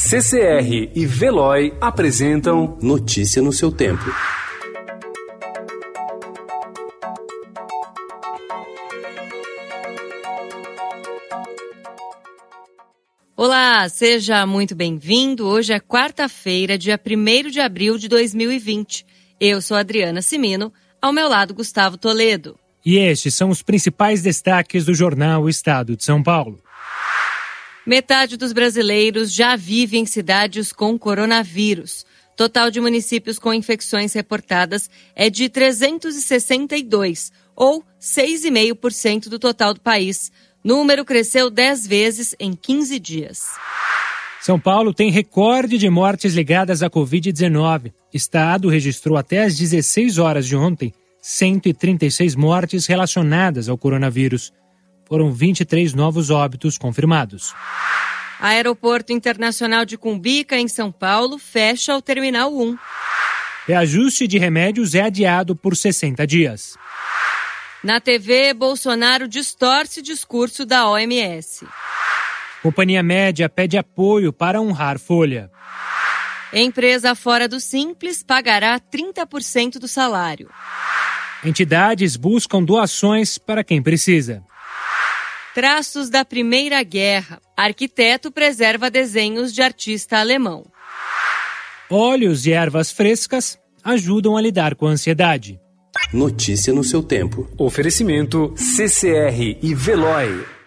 CCR e Veloy apresentam Notícia no seu tempo. Olá, seja muito bem-vindo. Hoje é quarta-feira, dia 1 de abril de 2020. Eu sou Adriana Simino, ao meu lado Gustavo Toledo. E estes são os principais destaques do jornal Estado de São Paulo. Metade dos brasileiros já vive em cidades com coronavírus. Total de municípios com infecções reportadas é de 362, ou 6,5% do total do país. Número cresceu 10 vezes em 15 dias. São Paulo tem recorde de mortes ligadas à Covid-19. Estado registrou até às 16 horas de ontem 136 mortes relacionadas ao coronavírus foram 23 novos óbitos confirmados. Aeroporto Internacional de Cumbica, em São Paulo, fecha o Terminal 1. Reajuste de remédios é adiado por 60 dias. Na TV, Bolsonaro distorce discurso da OMS. Companhia Média pede apoio para honrar folha. Empresa fora do Simples pagará 30% do salário. Entidades buscam doações para quem precisa. Traços da Primeira Guerra. Arquiteto preserva desenhos de artista alemão. Óleos e ervas frescas ajudam a lidar com a ansiedade. Notícia no seu tempo. Oferecimento CCR e Veloy.